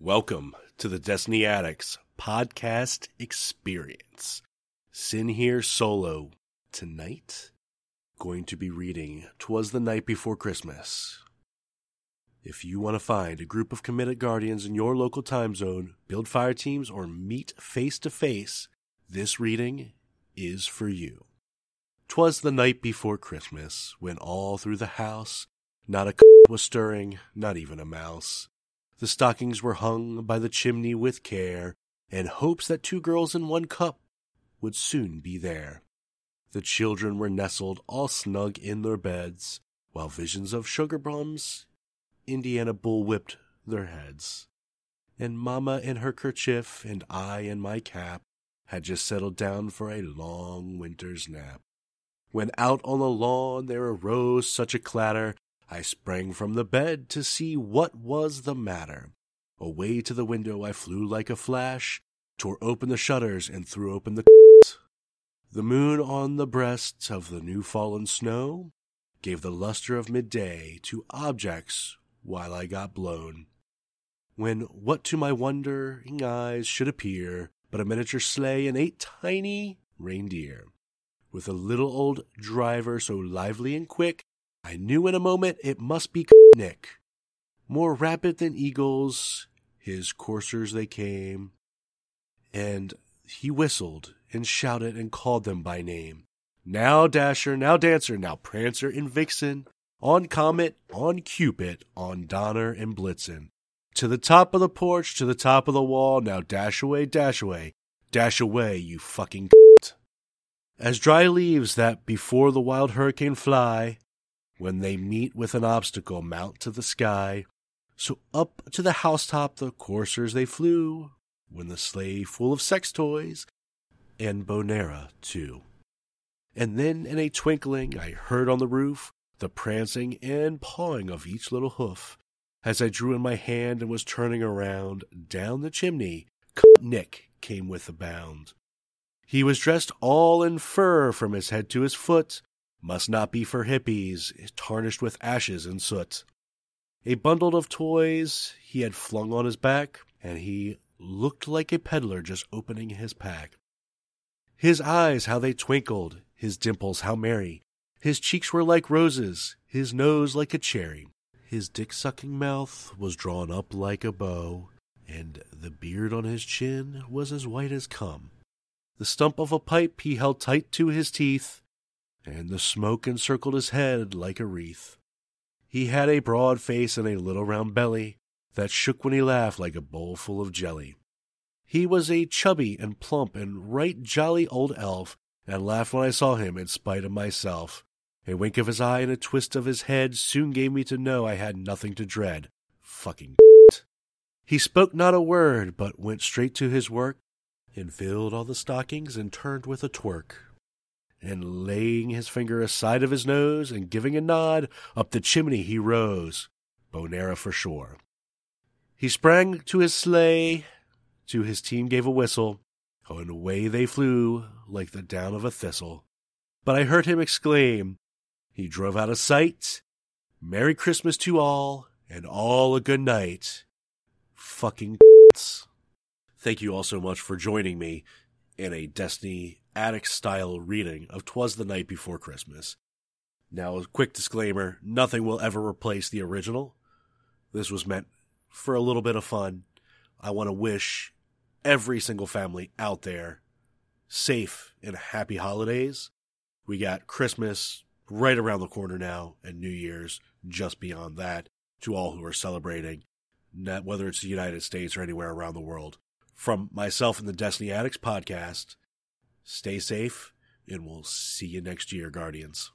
Welcome to the Destiny Addicts podcast experience. Sin here solo. Tonight, going to be reading Twas the Night Before Christmas. If you want to find a group of committed guardians in your local time zone, build fire teams, or meet face to face, this reading is for you. Twas the night before Christmas, when all through the house not a was stirring, not even a mouse. The stockings were hung by the chimney with care, in hopes that two girls in one cup would soon be there. The children were nestled all snug in their beds, while visions of sugar plums, Indiana bull whipped their heads. And Mamma in her kerchief, and I in my cap, had just settled down for a long winter's nap. When out on the lawn there arose such a clatter I sprang from the bed to see what was the matter. Away to the window I flew like a flash, tore open the shutters and threw open the The moon on the breasts of the new fallen snow gave the luster of midday to objects while I got blown. When what to my wondering eyes should appear but a miniature sleigh and eight tiny reindeer, with a little old driver so lively and quick I knew in a moment it must be Nick. More rapid than eagles, his coursers they came, and he whistled and shouted and called them by name. Now Dasher, now Dancer, now Prancer and Vixen, on Comet, on Cupid, on Donner and Blitzen. To the top of the porch, to the top of the wall, now dash away, dash away, dash away, you fucking As dry leaves that before the wild hurricane fly, when they meet with an obstacle, mount to the sky. So up to the housetop the coursers they flew, when the sleigh full of sex toys, and Bonera too. And then in a twinkling I heard on the roof the prancing and pawing of each little hoof. As I drew in my hand and was turning around, down the chimney, Nick came with a bound. He was dressed all in fur from his head to his foot, must not be for hippies, tarnished with ashes and soot. A bundle of toys he had flung on his back, and he looked like a peddler just opening his pack. His eyes, how they twinkled, his dimples, how merry. His cheeks were like roses, his nose like a cherry. His dick sucking mouth was drawn up like a bow, and the beard on his chin was as white as cum. The stump of a pipe he held tight to his teeth, and the smoke encircled his head like a wreath. He had a broad face and a little round belly that shook when he laughed like a bowl full of jelly. He was a chubby and plump and right jolly old elf, and laughed when I saw him in spite of myself. A wink of his eye and a twist of his head soon gave me to know I had nothing to dread. Fucking He spoke not a word, but went straight to his work, and filled all the stockings and turned with a twerk and laying his finger aside of his nose and giving a nod, up the chimney he rose, Bonera for sure. He sprang to his sleigh, to his team gave a whistle, and away they flew like the down of a thistle. But I heard him exclaim, he drove out of sight, Merry Christmas to all, and all a good night. Fucking Thank you all so much for joining me in a Destiny Addicts style reading of Twas the Night Before Christmas. Now, a quick disclaimer nothing will ever replace the original. This was meant for a little bit of fun. I want to wish every single family out there safe and happy holidays. We got Christmas right around the corner now and New Year's just beyond that to all who are celebrating, whether it's the United States or anywhere around the world. From myself and the Destiny Addicts podcast, Stay safe, and we'll see you next year, Guardians.